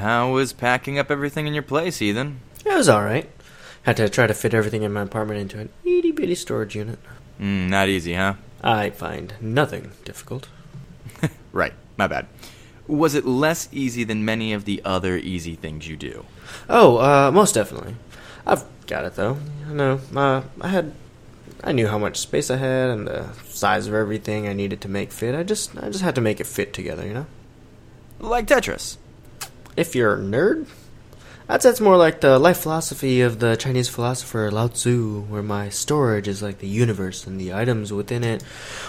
How was packing up everything in your place, Heathen? It was alright. Had to try to fit everything in my apartment into an itty bitty storage unit. Mm, not easy, huh? I find nothing difficult. Right, my bad. Was it less easy than many of the other easy things you do? Oh, uh, most definitely. I've got it though. I know. Uh, I had, I knew how much space I had and the size of everything I needed to make fit. I just, I just had to make it fit together, you know. Like Tetris. If you're a nerd, I'd say it's more like the life philosophy of the Chinese philosopher Lao Tzu, where my storage is like the universe and the items within it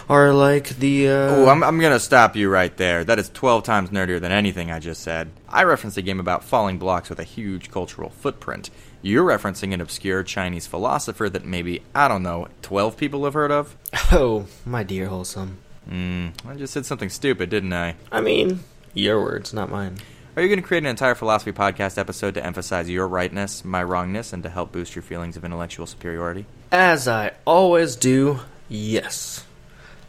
are like the. Uh... Oh, I'm, I'm gonna stop you right there. That is 12 times nerdier than anything I just said. I referenced a game about falling blocks with a huge cultural footprint. You're referencing an obscure Chinese philosopher that maybe, I don't know, 12 people have heard of? Oh, my dear wholesome. Hmm, I just said something stupid, didn't I? I mean, your words, not mine. Are you going to create an entire philosophy podcast episode to emphasize your rightness, my wrongness, and to help boost your feelings of intellectual superiority? As I always do, yes.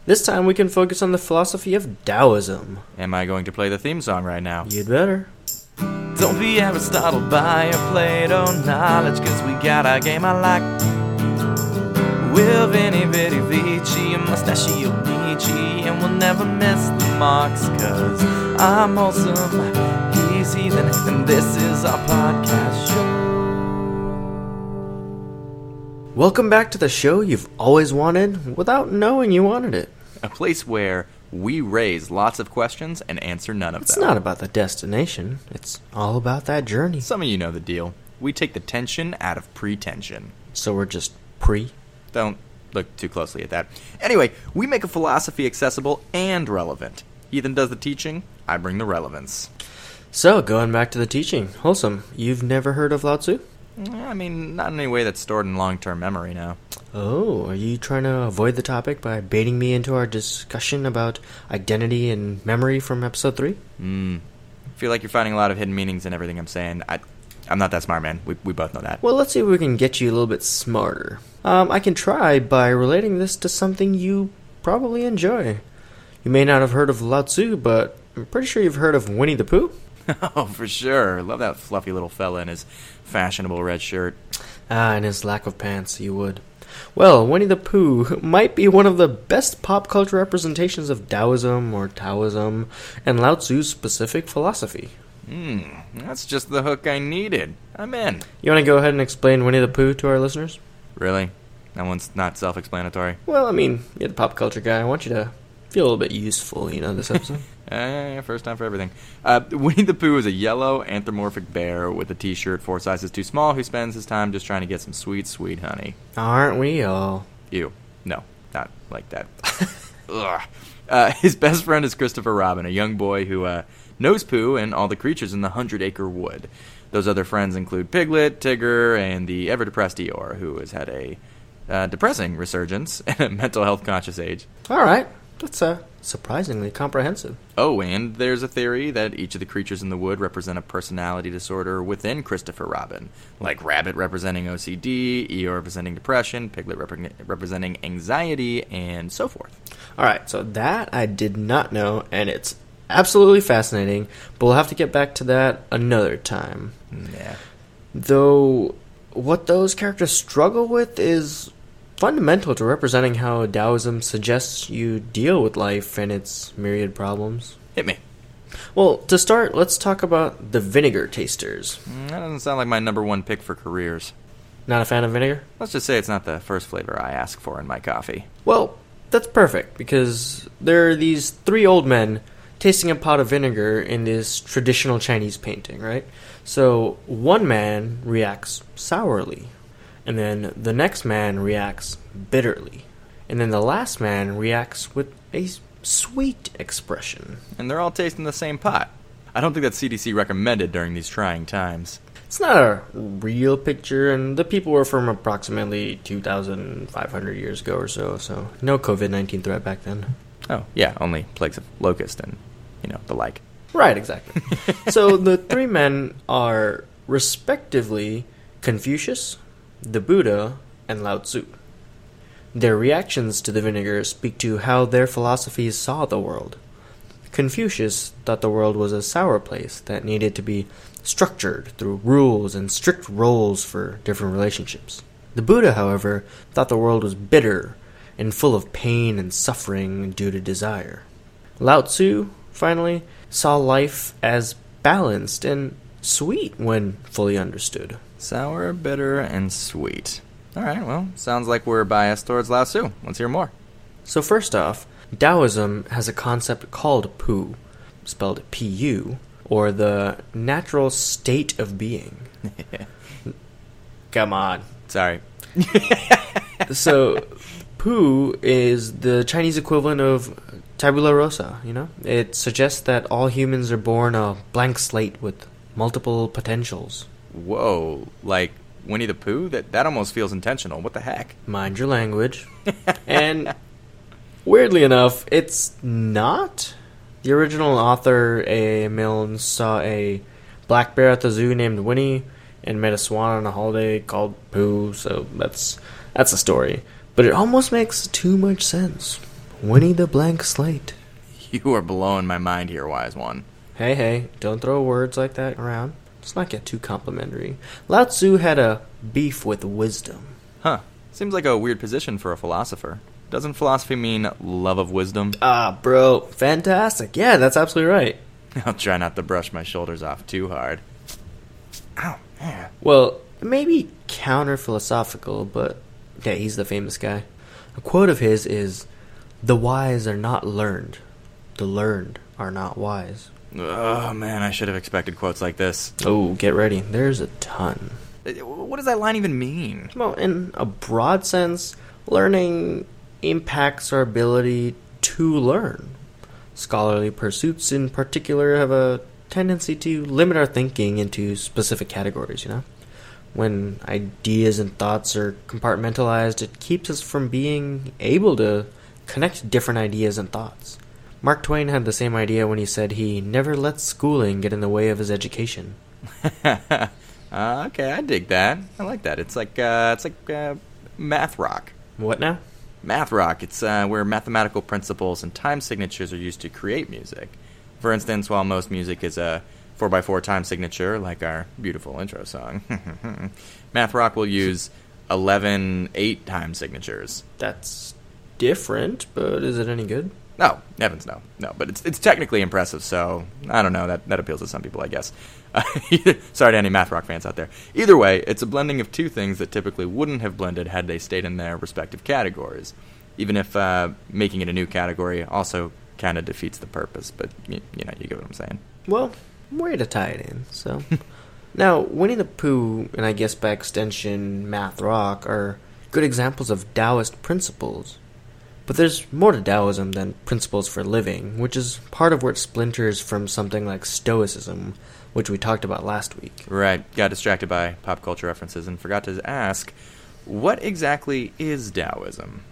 This time we can focus on the philosophy of Taoism. Am I going to play the theme song right now? You'd better. Don't be Aristotle by your Plato knowledge, cause we got a game I like. We'll Vinny Vitty Vici and Mustachio Nietzsche, and we'll never miss the marks, cause I'm wholesome, heathen, and this is our podcast show. Welcome back to the show you've always wanted without knowing you wanted it. A place where we raise lots of questions and answer none of It's them. It's not about the destination, it's all about that journey. Some of you know the deal. We take the tension out of pretension. So we're just pre. Don't look too closely at that. Anyway, we make a philosophy accessible and relevant. Heathen does the teaching, I bring the relevance. So, going back to the teaching. Wholesome, you've never heard of Lao Tzu? I mean, not in any way that's stored in long term memory now. Oh, are you trying to avoid the topic by baiting me into our discussion about identity and memory from episode 3? Hmm. feel like you're finding a lot of hidden meanings in everything I'm saying. I, I'm not that smart, man. We, we both know that. Well, let's see if we can get you a little bit smarter. Um, I can try by relating this to something you probably enjoy. You may not have heard of Lao Tzu, but I'm pretty sure you've heard of Winnie the Pooh. oh, for sure. Love that fluffy little fella in his fashionable red shirt. Ah, and his lack of pants, you would. Well, Winnie the Pooh might be one of the best pop culture representations of Taoism or Taoism and Lao Tzu's specific philosophy. Hmm, that's just the hook I needed. I'm in. You want to go ahead and explain Winnie the Pooh to our listeners? Really? That one's not self explanatory. Well, I mean, you're the pop culture guy. I want you to feel a little bit useful, you know, this episode. Eh, first time for everything. Uh, Winnie the Pooh is a yellow anthropomorphic bear with a t shirt four sizes too small who spends his time just trying to get some sweet, sweet honey. Aren't we all? Ew. No, not like that. Ugh. Uh, his best friend is Christopher Robin, a young boy who uh, knows Pooh and all the creatures in the Hundred Acre Wood. Those other friends include Piglet, Tigger, and the ever depressed Eeyore, who has had a uh, depressing resurgence in a mental health conscious age. All right. That's uh, surprisingly comprehensive. Oh, and there's a theory that each of the creatures in the wood represent a personality disorder within Christopher Robin, like Rabbit representing OCD, Eeyore representing depression, Piglet repre- representing anxiety, and so forth. All right, so that I did not know, and it's absolutely fascinating, but we'll have to get back to that another time. Yeah. Though, what those characters struggle with is fundamental to representing how Taoism suggests you deal with life and its myriad problems. Hit me. Well, to start, let's talk about the vinegar tasters. Mm, That doesn't sound like my number one pick for careers. Not a fan of vinegar? Let's just say it's not the first flavor I ask for in my coffee. Well, that's perfect because there are these three old men tasting a pot of vinegar in this traditional Chinese painting, right? So one man reacts sourly, and then the next man reacts bitterly, and then the last man reacts with a sweet expression. And they're all tasting the same pot. I don't think that CDC recommended during these trying times. It's not a real picture, and the people were from approximately 2,500 years ago or so, so no COVID 19 threat back then. Oh, yeah, only plagues of locust and, you know, the like. Right, exactly. so the three men are respectively Confucius, the Buddha, and Lao Tzu. Their reactions to the vinegar speak to how their philosophies saw the world. Confucius thought the world was a sour place that needed to be structured through rules and strict roles for different relationships. The Buddha, however, thought the world was bitter and full of pain and suffering due to desire. Lao Tzu, finally, saw life as balanced and sweet when fully understood. Sour, bitter, and sweet. All right, well, sounds like we're biased towards Lao Tzu. Let's hear more. So, first off, Taoism has a concept called Pu, spelled P U, or the natural state of being. Come on. Sorry. so, Pu is the Chinese equivalent of tabula rasa, you know? It suggests that all humans are born a blank slate with multiple potentials. Whoa, like Winnie the Pooh? That that almost feels intentional. What the heck? Mind your language. and weirdly enough, it's not. The original author, A. Milne, saw a black bear at the zoo named Winnie and met a swan on a holiday called Pooh, so that's that's a story. But it almost makes too much sense. Winnie the blank slate. You are blowing my mind here, wise one. Hey, hey, don't throw words like that around. Let's not get too complimentary. Lao Tzu had a beef with wisdom. Huh. Seems like a weird position for a philosopher. Doesn't philosophy mean love of wisdom? Ah, bro, fantastic. Yeah, that's absolutely right. I'll try not to brush my shoulders off too hard. Ow, man. Well, maybe counter philosophical, but yeah, he's the famous guy. A quote of his is The wise are not learned, the learned are not wise. Oh man, I should have expected quotes like this. Oh, get ready. There's a ton. Uh, What does that line even mean? Well, in a broad sense, learning impacts our ability to learn. Scholarly pursuits, in particular, have a tendency to limit our thinking into specific categories, you know? When ideas and thoughts are compartmentalized, it keeps us from being able to connect different ideas and thoughts. Mark Twain had the same idea when he said he never let schooling get in the way of his education. uh, okay, I dig that. I like that. It's like uh, it's like uh, math rock. What now? Math rock. It's uh, where mathematical principles and time signatures are used to create music. For instance, while most music is a 4x4 time signature, like our beautiful intro song, math rock will use 11 8 time signatures. That's different, but is it any good? No, Evans, no, no. But it's it's technically impressive, so I don't know. That that appeals to some people, I guess. Uh, sorry to any math rock fans out there. Either way, it's a blending of two things that typically wouldn't have blended had they stayed in their respective categories. Even if uh, making it a new category also kind of defeats the purpose, but you, you know, you get what I'm saying. Well, way to tie it in. So, now Winnie the Pooh and I guess by extension Math Rock are good examples of Taoist principles. But there's more to Taoism than principles for living, which is part of where it splinters from something like Stoicism, which we talked about last week. Right. Got distracted by pop culture references and forgot to ask, what exactly is Taoism?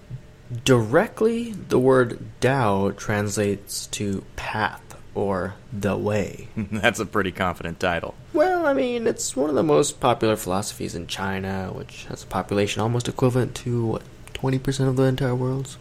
Directly, the word Tao translates to path or the way. That's a pretty confident title. Well, I mean, it's one of the most popular philosophies in China, which has a population almost equivalent to, what, 20% of the entire world? So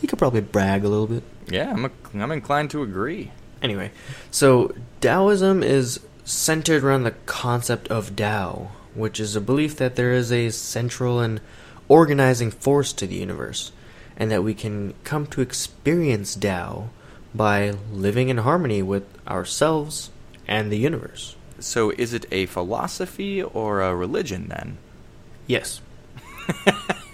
he could probably brag a little bit. Yeah, I'm, a, I'm inclined to agree. Anyway, so Taoism is centered around the concept of Tao, which is a belief that there is a central and organizing force to the universe, and that we can come to experience Tao by living in harmony with ourselves and the universe. So, is it a philosophy or a religion then? Yes.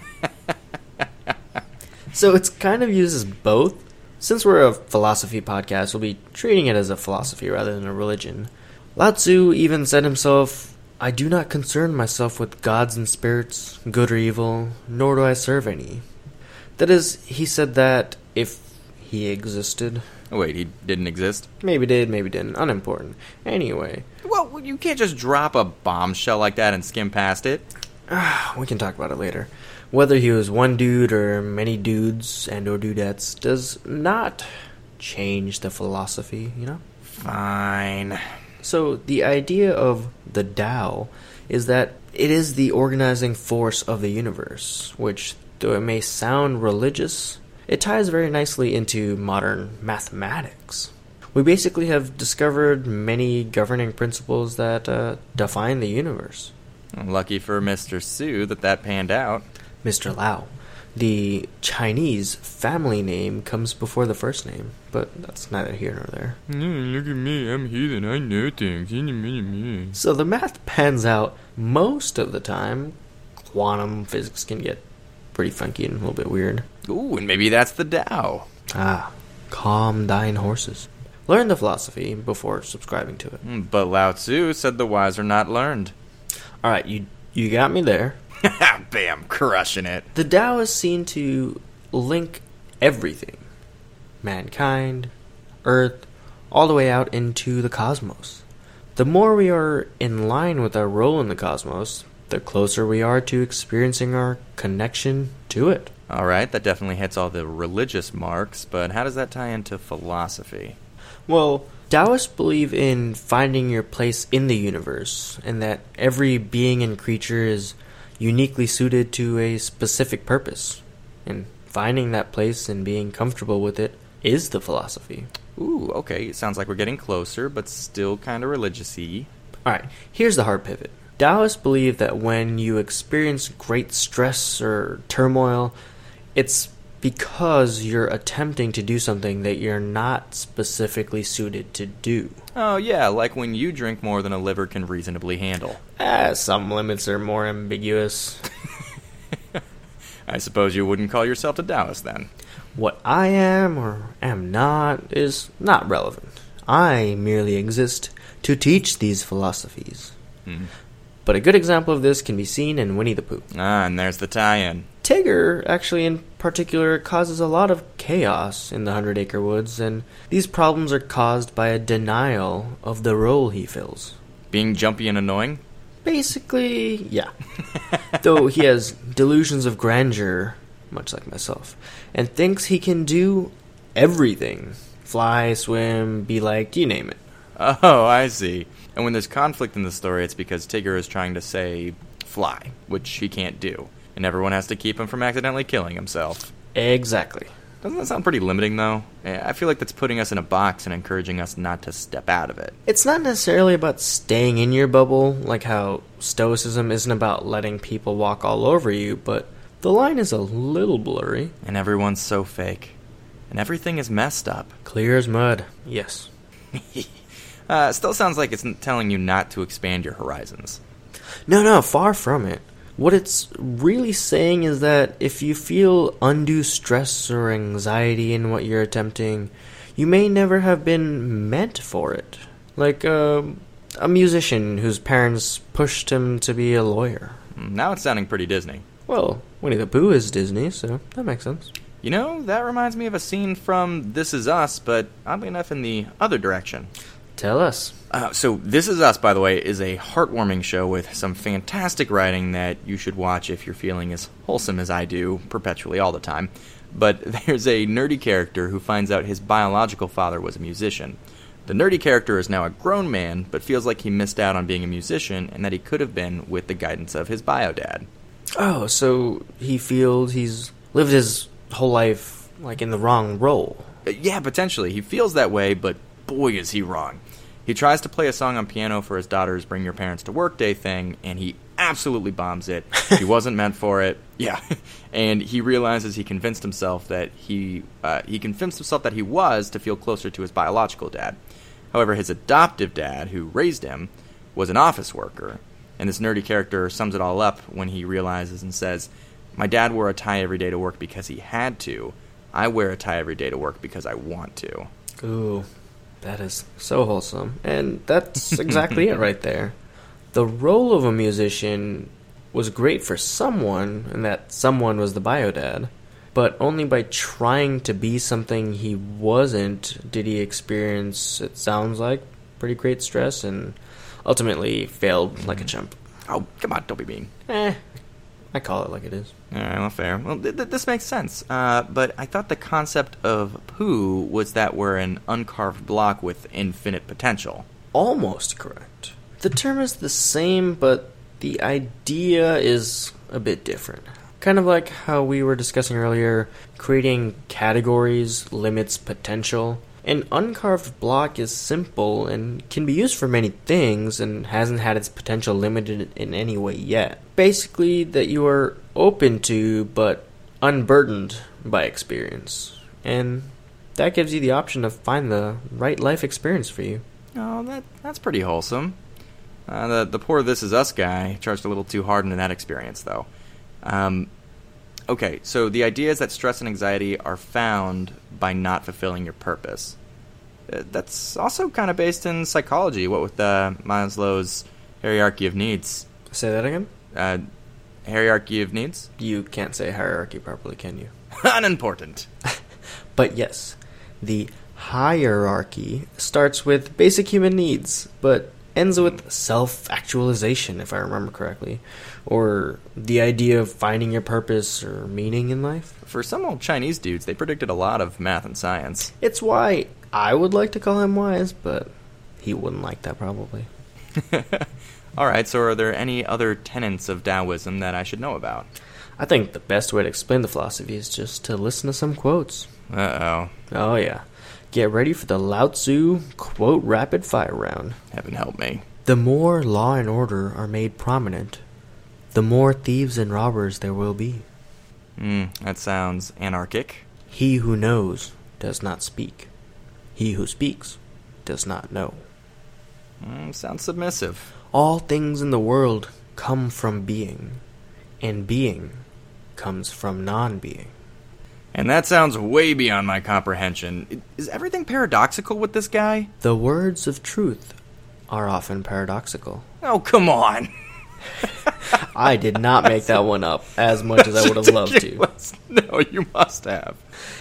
so it's kind of uses both. Since we're a philosophy podcast, we'll be treating it as a philosophy rather than a religion. Lao Tzu even said himself, I do not concern myself with gods and spirits, good or evil, nor do I serve any. That is, he said that if he existed, Oh, wait, he didn't exist? maybe did, maybe didn't, unimportant. Anyway, Well, you can't just drop a bombshell like that and skim past it. we can talk about it later. Whether he was one dude or many dudes and or dudettes does not change the philosophy, you know? Fine. So the idea of the Tao is that it is the organizing force of the universe, which though it may sound religious, it ties very nicely into modern mathematics. we basically have discovered many governing principles that uh, define the universe. Lucky for Mr. Tzu that that panned out. Mr. Lao. The Chinese family name comes before the first name, but that's neither here nor there. Mm, look at me, I'm heathen, I know things. So the math pans out most of the time. Quantum physics can get pretty funky and a little bit weird. Ooh, and maybe that's the Tao. Ah, calm thine horses. Learn the philosophy before subscribing to it. Mm, But Lao Tzu said the wise are not learned. All right, you you got me there. Bam, crushing it. The Tao is seen to link everything mankind, Earth, all the way out into the cosmos. The more we are in line with our role in the cosmos, the closer we are to experiencing our connection to it. All right, that definitely hits all the religious marks, but how does that tie into philosophy? Well, Taoists believe in finding your place in the universe, and that every being and creature is uniquely suited to a specific purpose. And finding that place and being comfortable with it is the philosophy. Ooh, okay, it sounds like we're getting closer, but still kind of religious-y. Alright, here's the hard pivot. Taoists believe that when you experience great stress or turmoil, it's because you're attempting to do something that you're not specifically suited to do. Oh, yeah, like when you drink more than a liver can reasonably handle. Ah, some limits are more ambiguous. I suppose you wouldn't call yourself a Taoist then. What I am or am not is not relevant. I merely exist to teach these philosophies. Hmm. But a good example of this can be seen in Winnie the Pooh. Ah, and there's the tie-in. Tigger, actually, in particular, causes a lot of chaos in the Hundred Acre Woods, and these problems are caused by a denial of the role he fills. Being jumpy and annoying? Basically, yeah. Though he has delusions of grandeur, much like myself, and thinks he can do everything fly, swim, be liked, you name it. Oh, I see. And when there's conflict in the story, it's because Tigger is trying to say fly, which he can't do. And everyone has to keep him from accidentally killing himself. Exactly. Doesn't that sound pretty limiting, though? Eh, I feel like that's putting us in a box and encouraging us not to step out of it. It's not necessarily about staying in your bubble, like how Stoicism isn't about letting people walk all over you, but the line is a little blurry. And everyone's so fake. And everything is messed up. Clear as mud. Yes. Uh, still sounds like it's telling you not to expand your horizons. No, no, far from it. What it's really saying is that if you feel undue stress or anxiety in what you're attempting, you may never have been meant for it. Like um a musician whose parents pushed him to be a lawyer. Mm, Now it's sounding pretty Disney. Well, Winnie the Pooh is Disney, so that makes sense. You know, that reminds me of a scene from This Is Us, but oddly enough in the other direction. Tell us. Uh, so, This Is Us, by the way, is a heartwarming show with some fantastic writing that you should watch if you're feeling as wholesome as I do, perpetually all the time. But there's a nerdy character who finds out his biological father was a musician. The nerdy character is now a grown man, but feels like he missed out on being a musician and that he could have been with the guidance of his bio dad. Oh, so he feels he's lived his whole life like in the wrong role. Uh, Yeah, potentially. He feels that way, but boy, is he wrong. He tries to play a song on piano for his daughter's Bring Your Parents to Work Day thing, and he absolutely bombs it. he wasn't meant for it. Yeah. and he realizes he convinced himself that he, uh, he convinced himself that he was to feel closer to his biological dad. However, his adoptive dad, who raised him, was an office worker. And this nerdy character sums it all up when he realizes and says, My dad wore a tie every day to work because he had to. I wear a tie every day to work because I want to. Ooh, that is so wholesome. And that's exactly it right there. The role of a musician was great for someone, and that someone was the biodad. But only by trying to be something he wasn't did he experience, it sounds like, pretty great stress and ultimately failed like a chump. Oh, come on, don't be mean. Eh, I call it like it is. All right, well, fair. Well, th- th- this makes sense. Uh, but I thought the concept of Pu was that we're an uncarved block with infinite potential. almost correct. The term is the same, but the idea is a bit different. Kind of like how we were discussing earlier, creating categories limits potential, An uncarved block is simple and can be used for many things and hasn't had its potential limited in any way yet. Basically, that you are open to but unburdened by experience. And that gives you the option to find the right life experience for you. Oh, that that's pretty wholesome. Uh, the the poor This Is Us guy charged a little too hard in that experience, though. Um, okay, so the idea is that stress and anxiety are found by not fulfilling your purpose. Uh, that's also kind of based in psychology. What with uh, Maslow's hierarchy of needs? Say that again? Uh, hierarchy of needs? You can't say hierarchy properly, can you? Unimportant. But yes, the hierarchy starts with basic human needs, but ends with self actualization, if I remember correctly, or the idea of finding your purpose or meaning in life. For some old Chinese dudes, they predicted a lot of math and science. It's why I would like to call him wise, but he wouldn't like that probably. All right, so are there any other tenets of Taoism that I should know about? I think the best way to explain the philosophy is just to listen to some quotes. Uh oh. Oh, yeah. Get ready for the Lao Tzu quote rapid fire round. Heaven help me. The more law and order are made prominent, the more thieves and robbers there will be. Hmm, that sounds anarchic. He who knows does not speak. He who speaks does not know. Mm, sounds submissive. All things in the world come from being, and being comes from non being. And that sounds way beyond my comprehension. Is everything paradoxical with this guy? The words of truth are often paradoxical. Oh, come on. I did not make that one up as much as I would have loved to. No, you must have.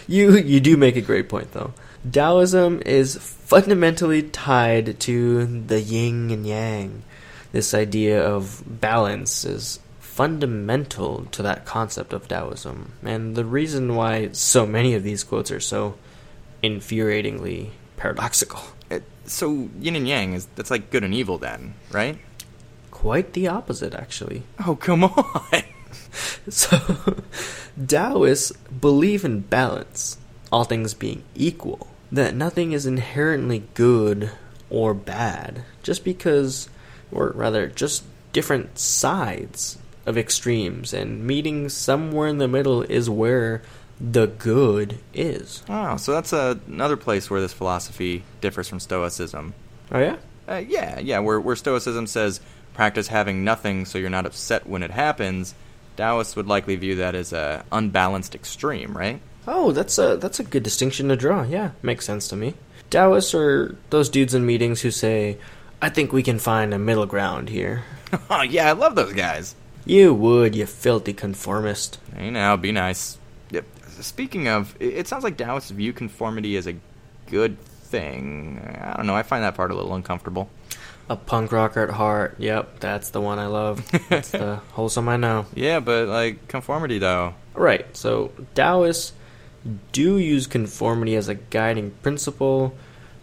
You you do make a great point though. Taoism is fundamentally tied to the yin and yang. This idea of balance is fundamental to that concept of Taoism. And the reason why so many of these quotes are so infuriatingly paradoxical. Uh, So yin and yang is that's like good and evil then, right? Quite the opposite actually. Oh, come on. So, Taoists believe in balance, all things being equal, that nothing is inherently good or bad, just because, or rather, just different sides of extremes, and meeting somewhere in the middle is where the good is. Oh, so that's uh, another place where this philosophy differs from Stoicism. Oh, yeah? Uh, yeah, yeah, where, where Stoicism says practice having nothing so you're not upset when it happens, Taoists would likely view that as a unbalanced extreme, right? Oh, that's a that's a good distinction to draw. Yeah, makes sense to me. Taoists are those dudes in meetings who say, "I think we can find a middle ground here." oh, yeah, I love those guys. You would, you filthy conformist. Hey, now, be nice. Yep. Speaking of, it it sounds like Taoists view conformity as a good thing. I don't know, I find that part a little uncomfortable. A punk rocker at heart. Yep, that's the one I love. That's the wholesome I know. Yeah, but, like, conformity, though. Right. So Taoists do use conformity as a guiding principle,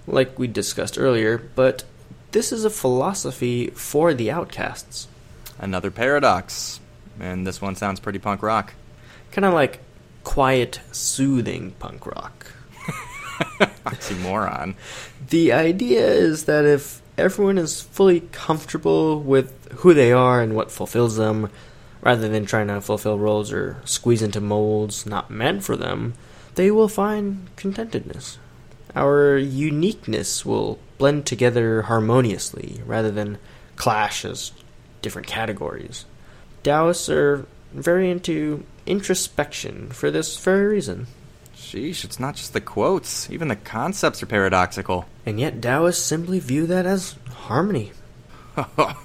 like we discussed earlier, but this is a philosophy for the outcasts. Another paradox. And this one sounds pretty punk rock. Kind of like quiet, soothing punk rock. Oxymoron. The idea is that if everyone is fully comfortable with who they are and what fulfills them, rather than trying to fulfill roles or squeeze into molds not meant for them, they will find contentedness. Our uniqueness will blend together harmoniously rather than clash as different categories. Taoists are very into introspection for this very reason. Sheesh, it's not just the quotes. Even the concepts are paradoxical. And yet Taoists simply view that as harmony. oh,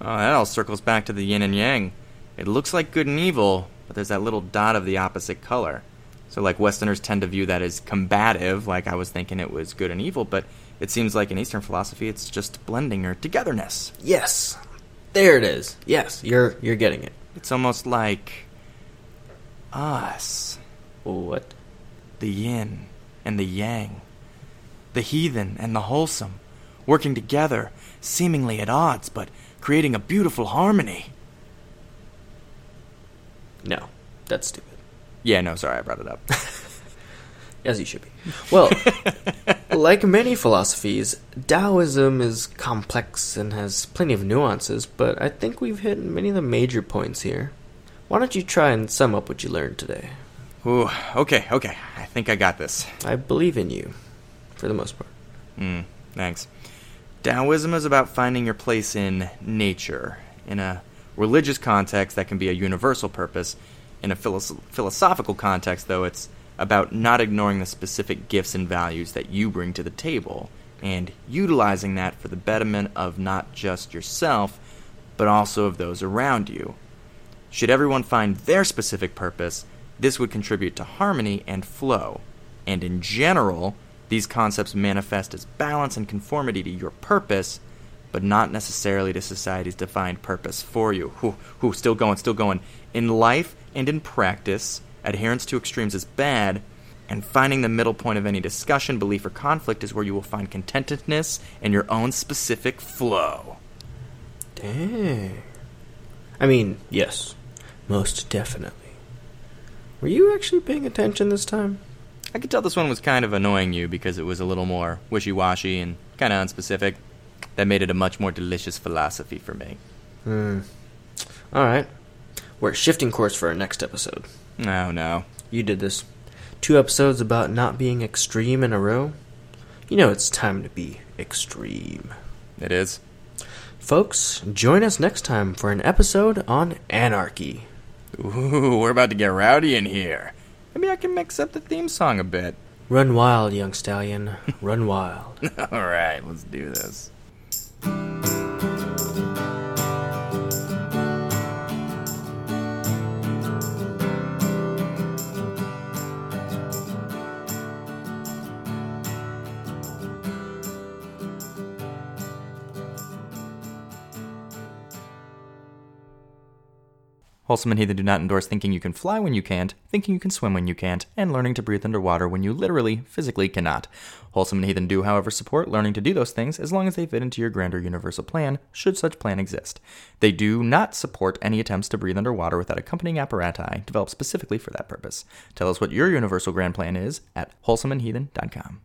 that all circles back to the yin and yang. It looks like good and evil, but there's that little dot of the opposite color. So, like, Westerners tend to view that as combative, like I was thinking it was good and evil, but it seems like in Eastern philosophy it's just blending or togetherness. Yes. There it is. Yes, you're you're getting it. It's almost like us, What? the yin and the yang, the heathen and the wholesome, working together, seemingly at odds, but creating a beautiful harmony. No, that's stupid. Yeah, no, sorry, I brought it up. As you should be. Well, like many philosophies, Taoism is complex and has plenty of nuances, but I think we've hit many of the major points here. Why don't you try and sum up what you learned today? Ooh, okay, okay. I think I got this. I believe in you, for the most part. Hmm, thanks. Taoism is about finding your place in nature. In a religious context, that can be a universal purpose. In a philosoph- philosophical context, though, it's about not ignoring the specific gifts and values that you bring to the table and utilizing that for the betterment of not just yourself, but also of those around you. Should everyone find their specific purpose, this would contribute to harmony and flow. And in general, these concepts manifest as balance and conformity to your purpose, but not necessarily to society's defined purpose for you. Who, whew, still going, still going. In life and in practice, adherence to extremes is bad, and finding the middle point of any discussion, belief, or conflict is where you will find contentedness and your own specific flow. Dang. I mean, yes, most definitely. Were you actually paying attention this time? I could tell this one was kind of annoying you because it was a little more wishy washy and kind of unspecific. That made it a much more delicious philosophy for me. Hmm. Alright. We're shifting course for our next episode. No, no. You did this. Two episodes about not being extreme in a row. You know it's time to be extreme. It is. Folks, join us next time for an episode on anarchy. Ooh, we're about to get rowdy in here. Maybe I can mix up the theme song a bit. Run wild, young stallion. Run wild. All right, let's do this. Wholesome and Heathen do not endorse thinking you can fly when you can't, thinking you can swim when you can't, and learning to breathe underwater when you literally, physically cannot. Wholesome and Heathen do, however, support learning to do those things as long as they fit into your grander universal plan, should such plan exist. They do not support any attempts to breathe underwater without accompanying apparatus developed specifically for that purpose. Tell us what your universal grand plan is at wholesomeandheathen.com.